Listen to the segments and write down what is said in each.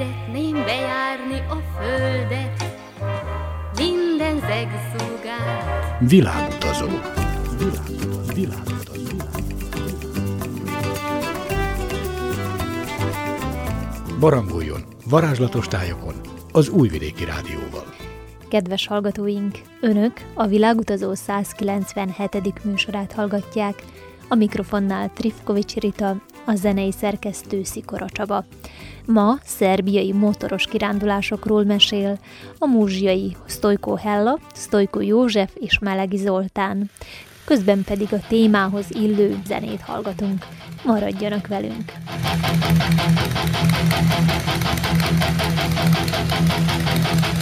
Szeretném bejárni a földet, minden zegszúgát. Világutazó. Világutazó. Világutazó. Barangoljon varázslatos tájokon az Újvidéki Rádióval. Kedves hallgatóink, Önök a Világutazó 197. műsorát hallgatják, a mikrofonnál Trifkovics Rita, a zenei szerkesztő Szikora Csaba. Ma szerbiai motoros kirándulásokról mesél a múzsiai Stojko Hella, Stojko József és Melegi Zoltán. Közben pedig a témához illő zenét hallgatunk. Maradjanak velünk! ostavljaju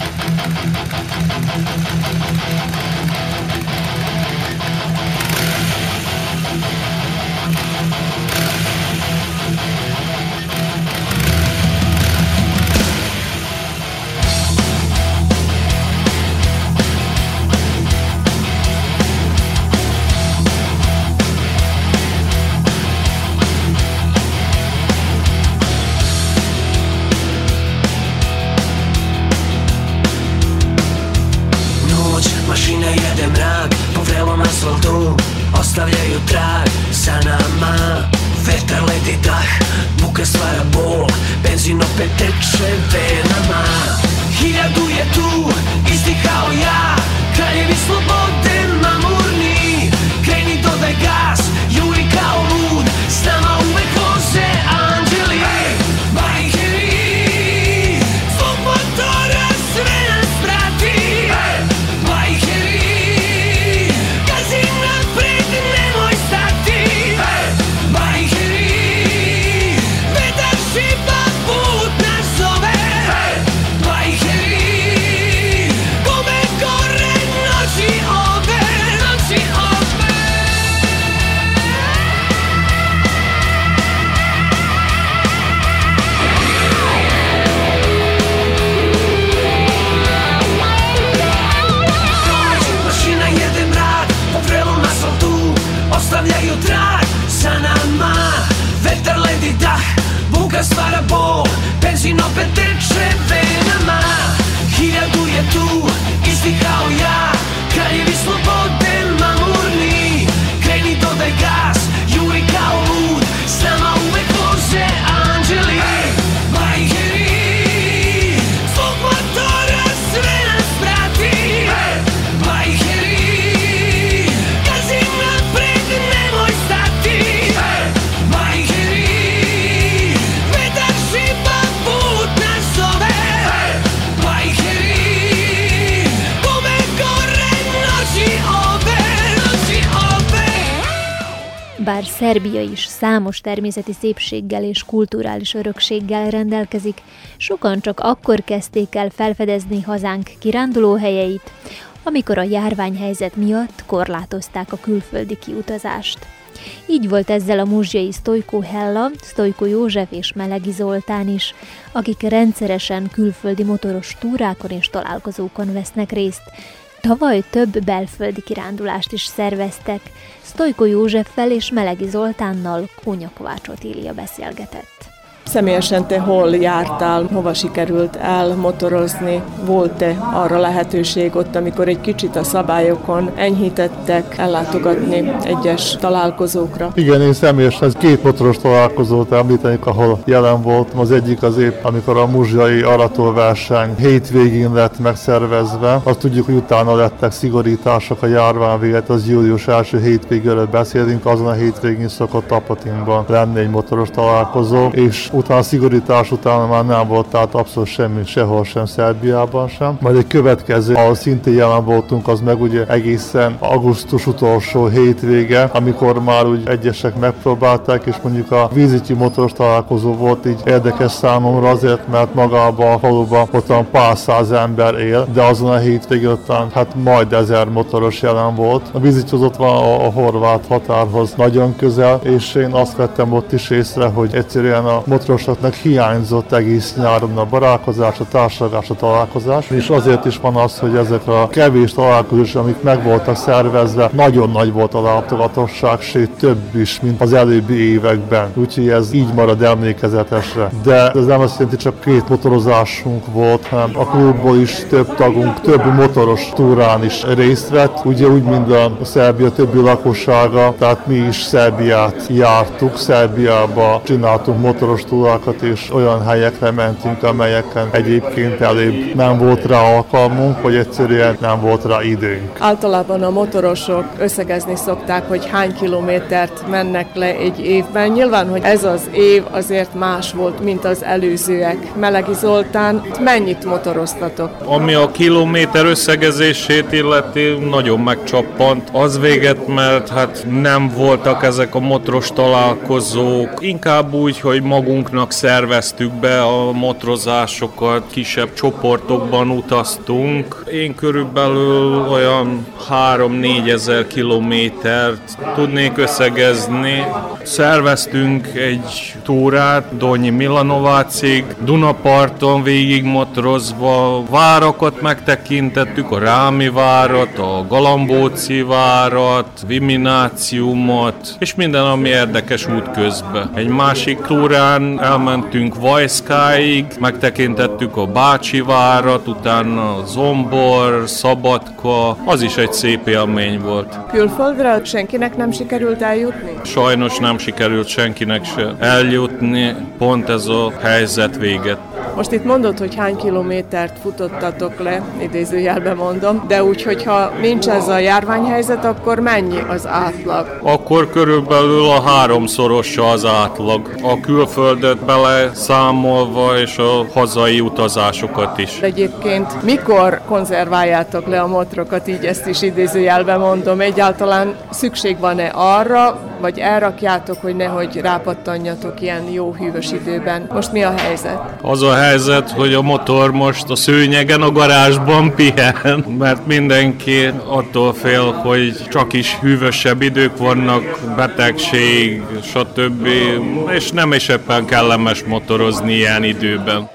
Szerbia is számos természeti szépséggel és kulturális örökséggel rendelkezik, sokan csak akkor kezdték el felfedezni hazánk kirándulóhelyeit, amikor a járványhelyzet miatt korlátozták a külföldi kiutazást. Így volt ezzel a muzsiai Stojko Hella, Stojko József és Melegi Zoltán is, akik rendszeresen külföldi motoros túrákon és találkozókon vesznek részt, Tavaly több belföldi kirándulást is szerveztek. Stojko Józseffel és Melegi Zoltánnal Kónya Kovács Otília beszélgetett. Személyesen te hol jártál, hova sikerült elmotorozni? Volt-e arra lehetőség ott, amikor egy kicsit a szabályokon enyhítettek ellátogatni egyes találkozókra? Igen, én személyesen két motoros találkozót említenék, ahol jelen voltam. Az egyik az épp, amikor a muzsiai aratóverseny hétvégén lett megszervezve. Azt tudjuk, hogy utána lettek szigorítások a járvány az július első hétvégéről beszélünk, azon a hétvégén szokott Apatinban lenni egy motoros találkozó, és utána szigorítás után már nem volt, tehát abszolút semmi sehol sem Szerbiában sem. Majd egy következő, ahol szintén jelen voltunk, az meg ugye egészen augusztus utolsó hétvége, amikor már úgy egyesek megpróbálták, és mondjuk a vízityi motoros találkozó volt így érdekes számomra azért, mert magában a faluban ott pár száz ember él, de azon a hétvégén után hát majd ezer motoros jelen volt. A vízityi az ott van a, a horvát határhoz nagyon közel, és én azt vettem ott is észre, hogy egyszerűen a motoros motorosoknak hiányzott egész nyáron a barálkozás, a társadalás, a találkozás, és azért is van az, hogy ezek a kevés találkozás, amik meg voltak szervezve, nagyon nagy volt a látogatosság, sőt több is, mint az előbbi években. Úgyhogy ez így marad emlékezetesre. De ez nem azt jelenti, csak két motorozásunk volt, hanem a klubból is több tagunk, több motoros túrán is részt vett, ugye úgy, mint a Szerbia többi lakossága, tehát mi is Szerbiát jártuk, Szerbiába csináltunk motoros túrákat, és olyan helyekre mentünk, amelyeken egyébként előbb nem volt rá alkalmunk, vagy egyszerűen nem volt rá időnk. Általában a motorosok összegezni szokták, hogy hány kilométert mennek le egy évben. Nyilván, hogy ez az év azért más volt, mint az előzőek. Melegi Zoltán, mennyit motoroztatok? Ami a kilométer összegezését illeti, nagyon megcsappant. Az véget, mert hát nem voltak ezek a motoros találkozók. Inkább úgy, hogy magunknak szerveztük be a motorozásokat, kisebb csoportokban utaztunk. Én körülbelül olyan 3-4 ezer kilométert tudnék összegezni. Szerveztünk egy túrát Donyi Milanovácig, Dunaparton végig motorozva, várakat megtekintettük, a Rámi várat, a Galambóci várat, Vimináciumot, és minden, ami érdekes út közben. Egy másik túrán elmentünk Vajszkáig, megtekintettük a Bácsi várat, utána Zombor, Szabadka, az is egy szép élmény volt. Külföldre senkinek nem sikerült eljutni? Sajnos nem sikerült senkinek se eljutni, pont ez a helyzet véget. Most itt mondod, hogy hány kilométert futottatok le, idézőjelben mondom, de úgy, hogyha nincs ez a járványhelyzet, akkor mennyi az átlag? Akkor körülbelül a háromszorosa az átlag. A külföldet bele számolva, és a hazai utazásokat is. Egyébként mikor konzerváljátok le a motorokat, így ezt is idézőjelben mondom, egyáltalán szükség van-e arra, vagy elrakjátok, hogy nehogy rápattanjatok ilyen jó hűvös időben? Most mi a helyzet? Az a helyzet, hogy a motor most a szőnyegen a garázsban pihen, mert mindenki attól fél, hogy csak is hűvösebb idők vannak, betegség, stb. És nem is éppen kellemes motorozni ilyen időben.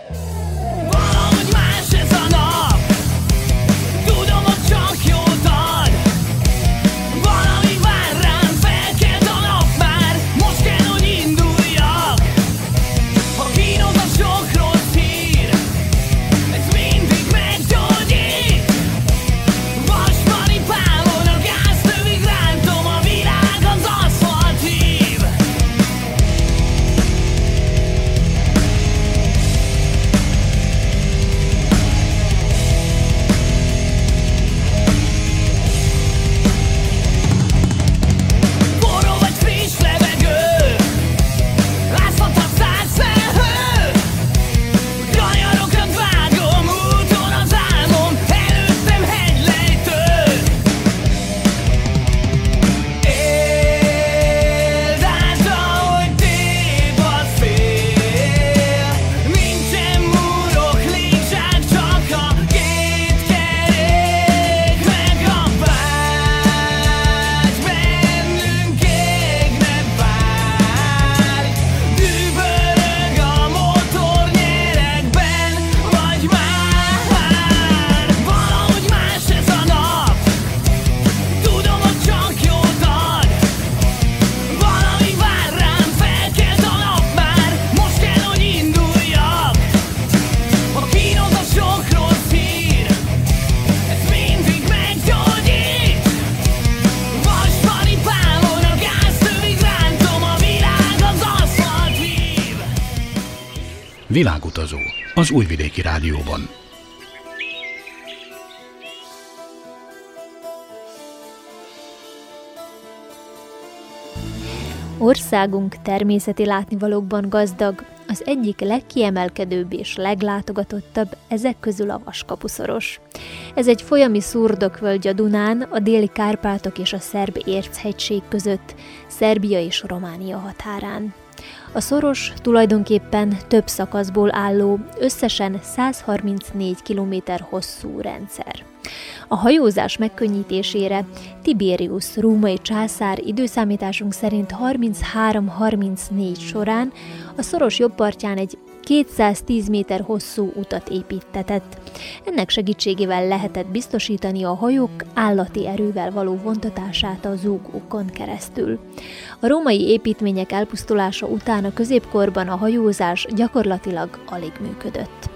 Az Újvidéki Rádióban. Országunk természeti látnivalókban gazdag, az egyik legkiemelkedőbb és leglátogatottabb ezek közül a Vaskapuszoros. Ez egy folyami szurdokvölgy a Dunán, a déli Kárpátok és a szerb érchegység között, Szerbia és Románia határán. A szoros tulajdonképpen több szakaszból álló, összesen 134 km hosszú rendszer. A hajózás megkönnyítésére Tiberius római császár időszámításunk szerint 33-34 során A szoros jobb partján egy 210 méter hosszú utat építetett. Ennek segítségével lehetett biztosítani a hajók állati erővel való vontatását a zúgókon keresztül. A római építmények elpusztulása után a középkorban a hajózás gyakorlatilag alig működött.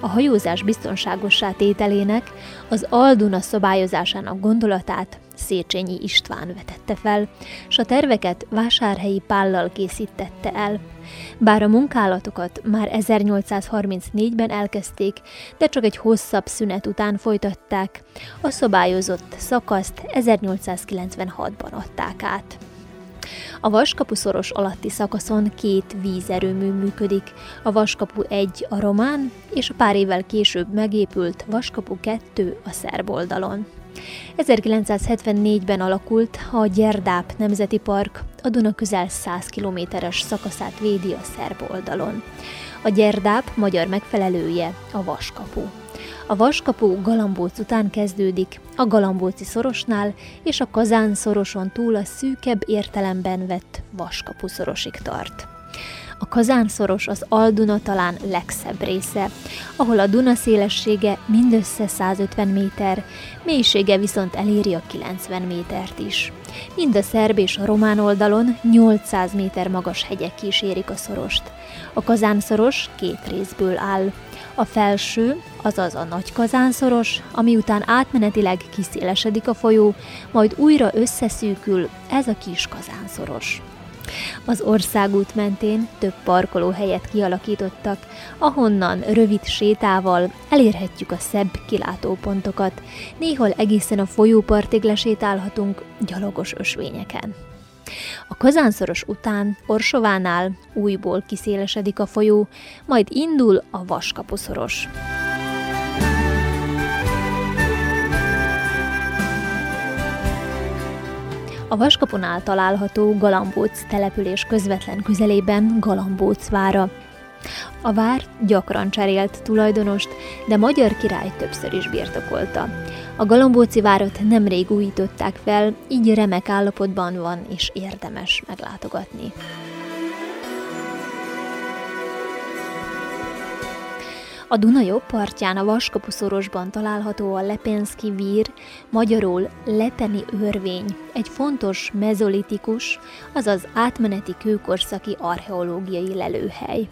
A hajózás biztonságossá tételének az Alduna szabályozásának gondolatát Széchenyi István vetette fel, s a terveket vásárhelyi pállal készítette el. Bár a munkálatokat már 1834-ben elkezdték, de csak egy hosszabb szünet után folytatták, a szabályozott szakaszt 1896-ban adták át. A Vaskapu szoros alatti szakaszon két vízerőmű működik, a Vaskapu 1 a román, és a pár évvel később megépült Vaskapu 2 a szerb oldalon. 1974-ben alakult a Gyerdáp Nemzeti Park, a Duna közel 100 kilométeres szakaszát védi a szerb oldalon. A Gyerdáp magyar megfelelője a Vaskapu. A Vaskapu Galambóc után kezdődik, a Galambóci szorosnál és a Kazán szoroson túl a szűkebb értelemben vett Vaskapu szorosig tart. A Kazánszoros az Alduna talán legszebb része, ahol a Duna szélessége mindössze 150 méter, mélysége viszont eléri a 90 métert is. Mind a szerb és a román oldalon 800 méter magas hegyek kísérik a szorost. A Kazánszoros két részből áll. A felső, azaz a nagy kazánszoros, ami után átmenetileg kiszélesedik a folyó, majd újra összeszűkül, ez a kis kazánszoros. Az országút mentén több parkolóhelyet kialakítottak, ahonnan rövid sétával elérhetjük a szebb kilátópontokat, néhol egészen a folyópartig lesétálhatunk gyalogos ösvényeken. A kazánszoros után Orsovánál újból kiszélesedik a folyó, majd indul a vaskaposzoros. A Vaskaponál található Galambóc település közvetlen közelében Galambóc vára. A vár gyakran cserélt tulajdonost, de magyar király többször is birtokolta. A Galambóci várat nemrég újították fel, így remek állapotban van és érdemes meglátogatni. A Duna jobb partján a Vaskapuszorosban található a Lepenszki vír, magyarul Lepeni örvény, egy fontos mezolitikus, azaz átmeneti kőkorszaki archeológiai lelőhely.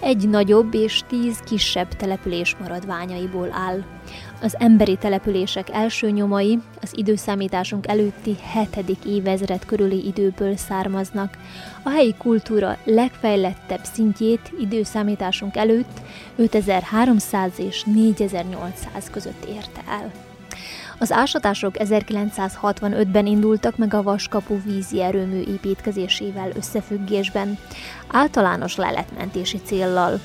Egy nagyobb és tíz kisebb település maradványaiból áll. Az emberi települések első nyomai az időszámításunk előtti 7. évezred körüli időből származnak. A helyi kultúra legfejlettebb szintjét időszámításunk előtt 5300 és 4800 között érte el. Az ásatások 1965-ben indultak meg a Vaskapu vízi erőmű építkezésével összefüggésben, általános leletmentési céllal.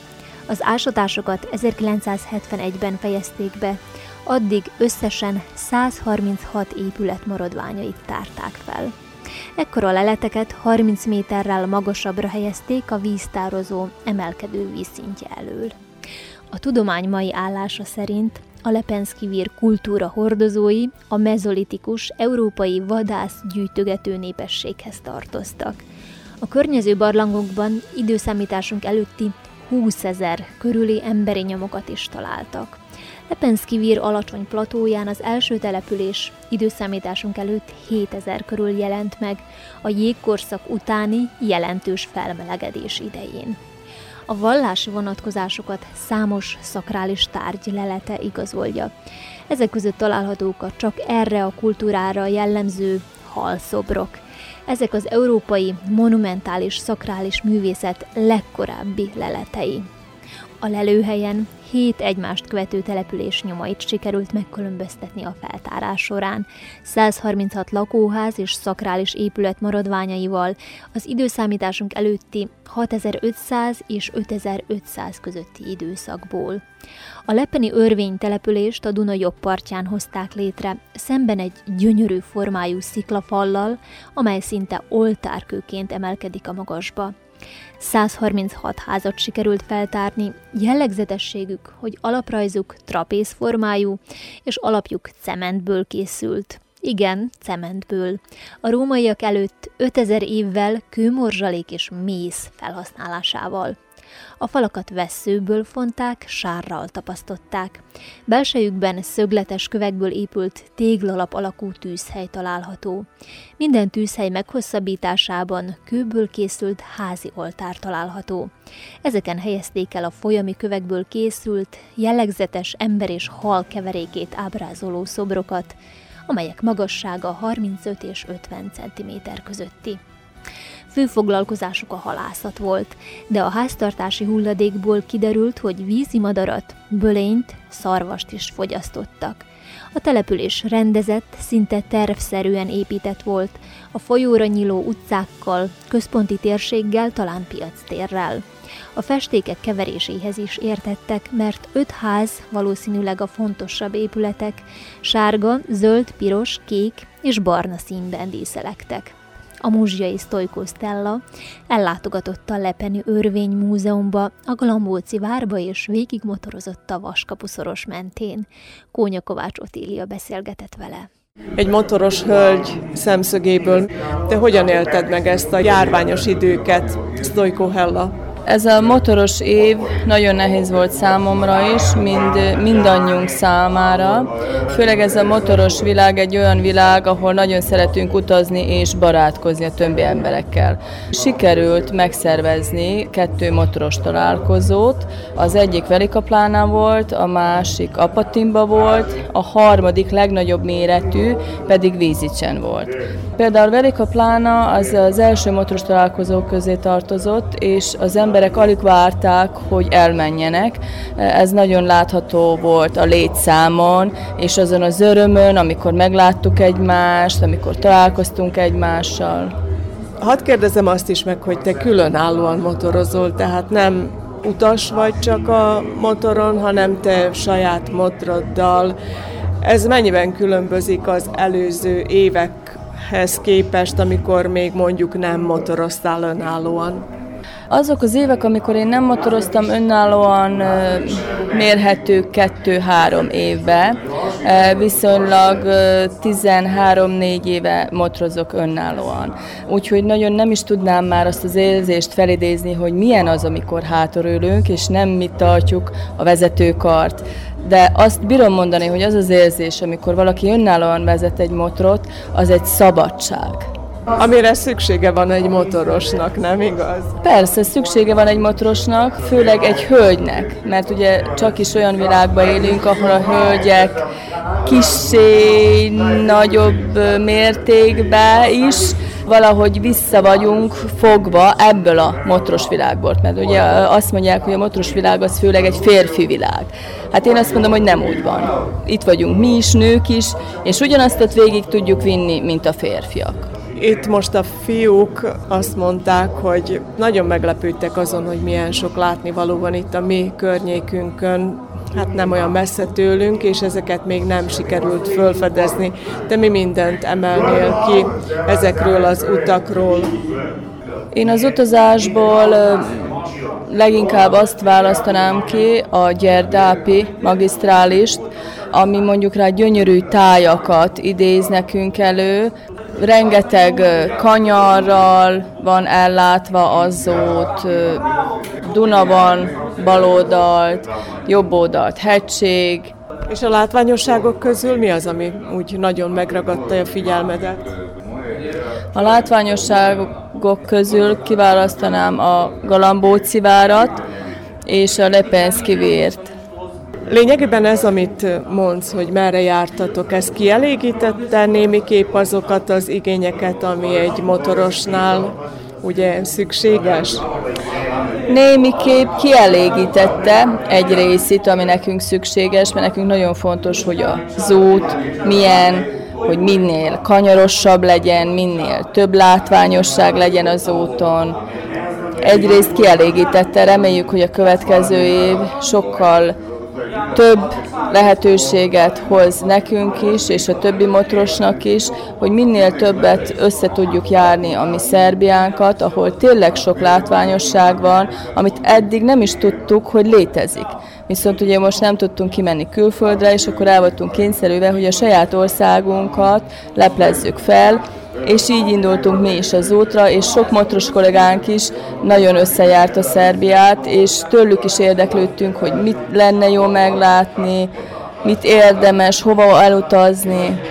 Az ásatásokat 1971-ben fejezték be, addig összesen 136 épület maradványait tárták fel. Ekkor a leleteket 30 méterrel magasabbra helyezték a víztározó emelkedő vízszintje elől. A tudomány mai állása szerint a Lepenszki vír kultúra hordozói a mezolitikus európai vadász gyűjtögető népességhez tartoztak. A környező barlangokban időszámításunk előtti 20 ezer körüli emberi nyomokat is találtak. Lepenszki vír alacsony platóján az első település időszámításunk előtt 7000 körül jelent meg, a jégkorszak utáni jelentős felmelegedés idején. A vallási vonatkozásokat számos szakrális tárgy lelete igazolja. Ezek között találhatók a csak erre a kultúrára jellemző halszobrok. Ezek az európai monumentális szakrális művészet legkorábbi leletei. A lelőhelyen hét egymást követő település nyomait sikerült megkülönböztetni a feltárás során. 136 lakóház és szakrális épület maradványaival az időszámításunk előtti 6500 és 5500 közötti időszakból. A lepeni örvény települést a Duna jobb partján hozták létre, szemben egy gyönyörű formájú sziklafallal, amely szinte oltárkőként emelkedik a magasba. 136 házat sikerült feltárni, jellegzetességük, hogy alaprajzuk trapézformájú, és alapjuk cementből készült. Igen, cementből. A rómaiak előtt 5000 évvel kőmorzsalék és mész felhasználásával. A falakat vesszőből fonták, sárral tapasztották. Belsejükben szögletes kövekből épült téglalap alakú tűzhely található. Minden tűzhely meghosszabbításában kőből készült házi oltár található. Ezeken helyezték el a folyami kövekből készült, jellegzetes ember és hal keverékét ábrázoló szobrokat, amelyek magassága 35 és 50 cm közötti. Fő foglalkozásuk a halászat volt, de a háztartási hulladékból kiderült, hogy vízi madarat, bölényt, szarvast is fogyasztottak. A település rendezett, szinte tervszerűen épített volt, a folyóra nyíló utcákkal, központi térséggel, talán piactérrel. A festékek keveréséhez is értettek, mert öt ház, valószínűleg a fontosabb épületek, sárga, zöld, piros, kék és barna színben díszelektek a muzsiai Stoikó Stella ellátogatott a Lepeni Örvény Múzeumba, a Galambóci várba és végig motorozott a Vaskapuszoros mentén. Kónya Kovács Otília beszélgetett vele. Egy motoros hölgy szemszögéből. Te hogyan élted meg ezt a járványos időket, Stoikó Hella? Ez a motoros év nagyon nehéz volt számomra is, mind, mindannyiunk számára. Főleg ez a motoros világ egy olyan világ, ahol nagyon szeretünk utazni és barátkozni a többi emberekkel. Sikerült megszervezni kettő motoros találkozót. Az egyik Velikaplánán volt, a másik Apatimba volt, a harmadik legnagyobb méretű pedig Vízicsen volt. Például Velikaplána az az első motoros találkozók közé tartozott, és az ember emberek alig várták, hogy elmenjenek. Ez nagyon látható volt a létszámon, és azon az örömön, amikor megláttuk egymást, amikor találkoztunk egymással. Hadd kérdezem azt is meg, hogy te különállóan motorozol, tehát nem utas vagy csak a motoron, hanem te saját motoroddal. Ez mennyiben különbözik az előző évekhez képest, amikor még mondjuk nem motoroztál önállóan? Azok az évek, amikor én nem motoroztam önállóan mérhető kettő-három évbe, viszonylag 13-4 éve motorozok önállóan. Úgyhogy nagyon nem is tudnám már azt az érzést felidézni, hogy milyen az, amikor hátorülünk, és nem mi tartjuk a vezetőkart. De azt bírom mondani, hogy az az érzés, amikor valaki önállóan vezet egy motorot, az egy szabadság. Amire szüksége van egy motorosnak, nem igaz? Persze, szüksége van egy motorosnak, főleg egy hölgynek, mert ugye csak is olyan világban élünk, ahol a hölgyek kissé nagyobb mértékben is valahogy vissza vagyunk fogva ebből a motoros világból, mert ugye azt mondják, hogy a motoros világ az főleg egy férfi világ. Hát én azt mondom, hogy nem úgy van. Itt vagyunk mi is, nők is, és ugyanazt ott végig tudjuk vinni, mint a férfiak. Itt most a fiúk azt mondták, hogy nagyon meglepődtek azon, hogy milyen sok látnivaló van itt a mi környékünkön, hát nem olyan messze tőlünk, és ezeket még nem sikerült fölfedezni. De mi mindent emelnél ki ezekről az utakról? Én az utazásból leginkább azt választanám ki, a Gyerdápi magisztrálist, ami mondjuk rá gyönyörű tájakat idéz nekünk elő, rengeteg kanyarral van ellátva az út, Duna van baloldalt, jobboldalt hegység. És a látványosságok közül mi az, ami úgy nagyon megragadta a figyelmedet? A látványosságok közül kiválasztanám a Galambóci várat és a Lepenszki vért. Lényegében ez, amit mondsz, hogy merre jártatok, ez kielégítette némiképp azokat az igényeket, ami egy motorosnál ugye szükséges? Némiképp kielégítette egy részét, ami nekünk szükséges, mert nekünk nagyon fontos, hogy az út milyen, hogy minél kanyarosabb legyen, minél több látványosság legyen az úton. Egyrészt kielégítette, reméljük, hogy a következő év sokkal több lehetőséget hoz nekünk is, és a többi motorosnak is, hogy minél többet össze tudjuk járni a mi Szerbiánkat, ahol tényleg sok látványosság van, amit eddig nem is tudtuk, hogy létezik. Viszont ugye most nem tudtunk kimenni külföldre, és akkor el voltunk kényszerülve, hogy a saját országunkat leplezzük fel, és így indultunk mi is az útra, és sok motoros kollégánk is nagyon összejárt a Szerbiát, és tőlük is érdeklődtünk, hogy mit lenne jó meglátni, mit érdemes, hova elutazni.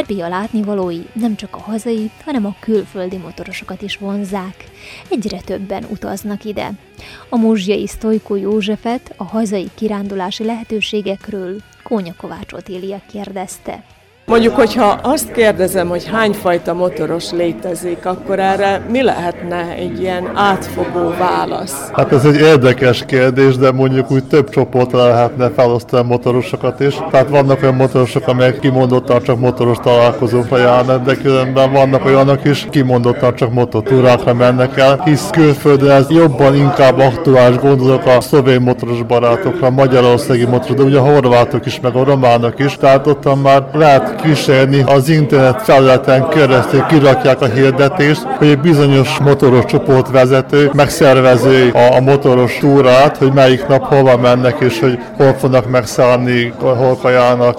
Szerbia látnivalói nem csak a hazai, hanem a külföldi motorosokat is vonzák. Egyre többen utaznak ide. A muzsiai Sztojko Józsefet a hazai kirándulási lehetőségekről Kónya Kovácsot Élia kérdezte. Mondjuk, hogyha azt kérdezem, hogy hányfajta motoros létezik, akkor erre mi lehetne egy ilyen átfogó válasz? Hát ez egy érdekes kérdés, de mondjuk úgy több csoportra lehetne felosztani motorosokat is. Tehát vannak olyan motorosok, amelyek kimondottan csak motoros találkozókra járnak, de különben vannak olyanok is, kimondottan csak mototúrákra mennek el, hisz külföldön ez jobban inkább aktuális gondolok a szlovén motoros barátokra, a magyarországi motoros, de ugye a horvátok is, meg a románok is, tehát ott már lehet kísérni az internet felületen keresztül kirakják a hirdetést, hogy egy bizonyos motoros csoportvezető megszervezi a, a motoros túrát, hogy melyik nap hova mennek, és hogy hol fognak megszállni, hol kajálnak,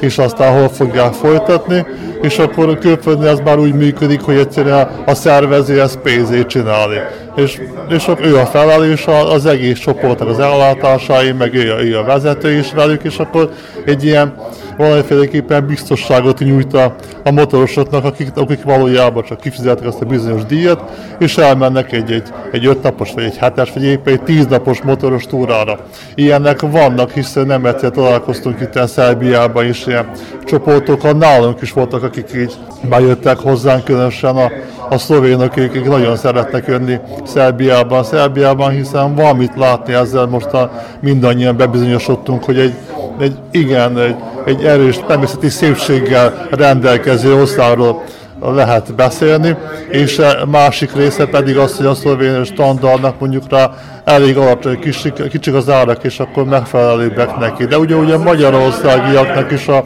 és aztán hol fogják folytatni, és akkor a külföldnél ez már úgy működik, hogy egyszerűen a szervező ezt pénzét csinálni. És, és ő a felelős az egész csoportnak az ellátásai, meg ő a, ő a vezető is velük, és akkor egy ilyen valamiféleképpen biztosságot nyújt a, a motorosoknak, akik, akik valójában csak kifizetik azt a bizonyos díjat, és elmennek egy, egy, egy öt napos, vagy egy hetes, vagy éppen egy tíz napos motoros túrára. Ilyenek vannak, hiszen nem egyszer találkoztunk itt Szerbiában is ilyen csoportokkal, nálunk is voltak, akik így bejöttek hozzánk, különösen a, a szlovénok, akik nagyon szeretnek jönni Szerbiában, Szerbiában, hiszen van mit látni ezzel most a, mindannyian bebizonyosodtunk, hogy egy, egy igen, egy, egy erős természeti szépséggel rendelkező országról lehet beszélni, és a másik része pedig az, hogy a szlovén standardnak mondjuk rá elég alacsony, kicsik, kicsik az árak, és akkor megfelelőbbek neki. De ugye, ugye a magyarországiaknak is a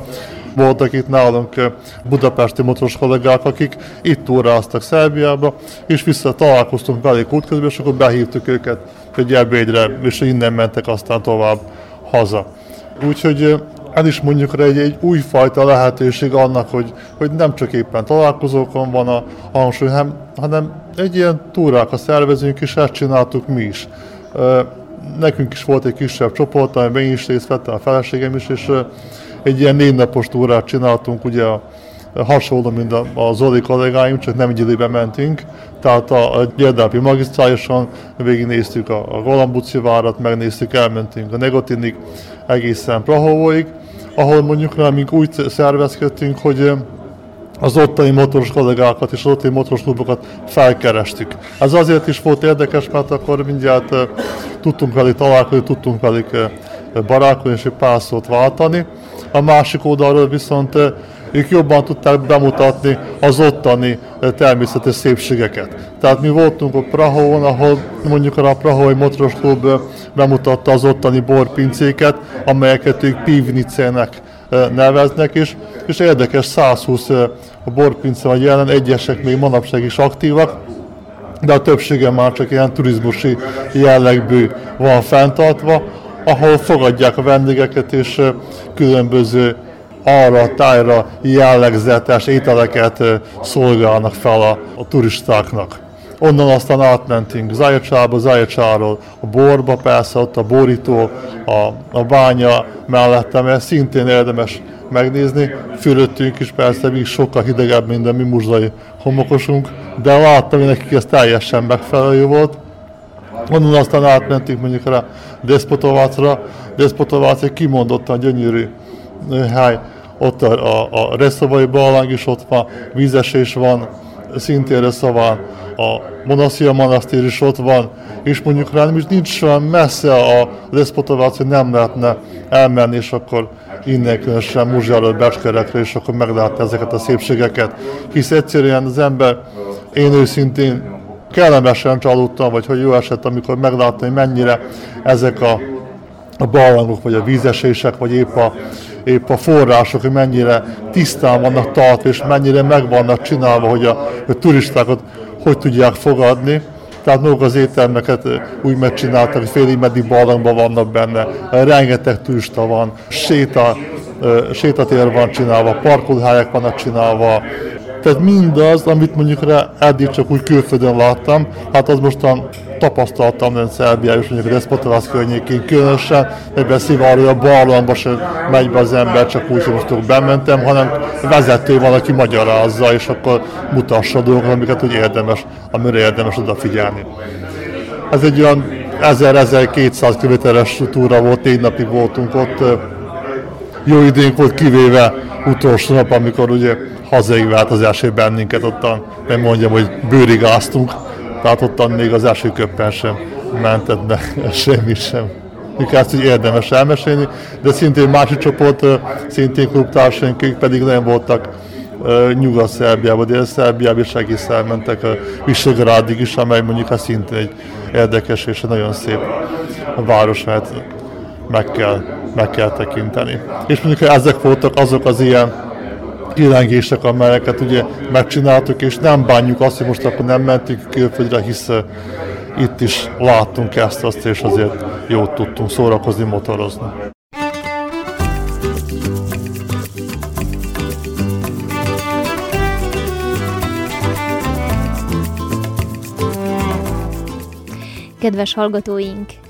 voltak itt nálunk budapesti motoros kollégák, akik itt túráztak Szerbiába, és vissza találkoztunk velük útközben, és akkor behívtuk őket egy ebédre, és innen mentek aztán tovább haza. Úgyhogy ez is mondjuk egy, egy újfajta lehetőség annak, hogy, hogy nem csak éppen találkozókon van a hangsúly, hanem, hanem egy ilyen túrákat szervezünk, és ezt csináltuk mi is. Nekünk is volt egy kisebb csoport, amiben én is részt vettem, a feleségem is, és egy ilyen négy napos túrát csináltunk, ugye a, hasonló, mint a, a Zoli kollégáim, csak nem egy időben mentünk. Tehát a, a Gyerdápi magisztrálison végignéztük a, a Galambuci várat, megnéztük, elmentünk a Negotinig, egészen Prahóig, ahol mondjuk amíg úgy szervezkedtünk, hogy az ottani motoros kollégákat és az ottani motoros klubokat felkerestük. Ez azért is volt érdekes, mert akkor mindjárt tudtunk velük találkozni, tudtunk velük barátkozni és pár szót váltani. A másik oldalról viszont ők jobban tudták bemutatni az ottani természetes szépségeket. Tehát mi voltunk a Prahón, ahol mondjuk a Prahói Motoros Klub bemutatta az ottani borpincéket, amelyeket ők Pivnicének neveznek, és, és érdekes 120 a borpince vagy jelen, egyesek még manapság is aktívak, de a többsége már csak ilyen turizmusi jellegből van fenntartva, ahol fogadják a vendégeket, és különböző arra tájra jellegzetes ételeket szolgálnak fel a, a turistáknak. Onnan aztán átmentünk Zajacsába, Zajacsáról a borba, persze ott a borító, a, a bánya mellettem, ez szintén érdemes megnézni. Fölöttünk is persze még sokkal hidegebb, mint a mi muzsai homokosunk, de láttam, hogy nekik ez teljesen megfelelő volt. Onnan aztán átmentünk mondjuk a Despotovácra. Despotovác egy kimondottan gyönyörű hely. Ott a, a, a Reszovai Balang is ott van, vízesés van, szintén Reszován, a Monaszia Manasztér is ott van, és mondjuk rá is nincs olyan messze a Despotovác, hogy nem lehetne elmenni, és akkor innen különösen Muzsáról, Becskerekre, és akkor meglátni ezeket a szépségeket. Hisz egyszerűen az ember, én őszintén kellemesen csalódtam, vagy hogy jó esett, amikor megláttam, hogy mennyire ezek a, a barlangok, vagy a vízesések, vagy épp a, épp a források, hogy mennyire tisztán vannak tartva, és mennyire meg vannak csinálva, hogy a, a turistákat hogy tudják fogadni. Tehát maguk az éttermeket úgy megcsináltak, hogy félig meddig barlangban vannak benne, rengeteg turista van, séta, sétatér van csinálva, parkolóhelyek vannak csinálva, tehát mindaz, amit mondjuk rá eddig csak úgy külföldön láttam, hát az mostan tapasztaltam nem Szerbiában és mondjuk a Despotovász környékén különösen, ebben arról, hogy a barlangba sem megy be az ember, csak úgy, hogy most bementem, hanem vezető van, aki magyarázza, és akkor mutassa dolgokat, amiket úgy érdemes, amire érdemes odafigyelni. Ez egy olyan 1000-1200 kilométeres túra volt, négy napig voltunk ott, jó időnk volt kivéve utolsó nap, amikor ugye hazaig vált az első bennünket, ottan nem mondjam, hogy bőrig áztunk, tehát ottan még az első köppen sem mentett be semmi sem. Mikor ezt így érdemes elmesélni, de szintén másik csoport, szintén klubtársaink, ők pedig nem voltak Nyugat-Szerbiába, Dél-Szerbiába, és egész elmentek a Visegrádig is, amely mondjuk a szintén egy érdekes és nagyon szép város, mert meg kell, meg kell tekinteni. És mondjuk ezek voltak azok az ilyen kilengések, amelyeket ugye megcsináltuk, és nem bánjuk azt, hogy most akkor nem mentünk külföldre, hisz itt is láttunk ezt, azt, és azért jót tudtunk szórakozni, motorozni. Kedves hallgatóink,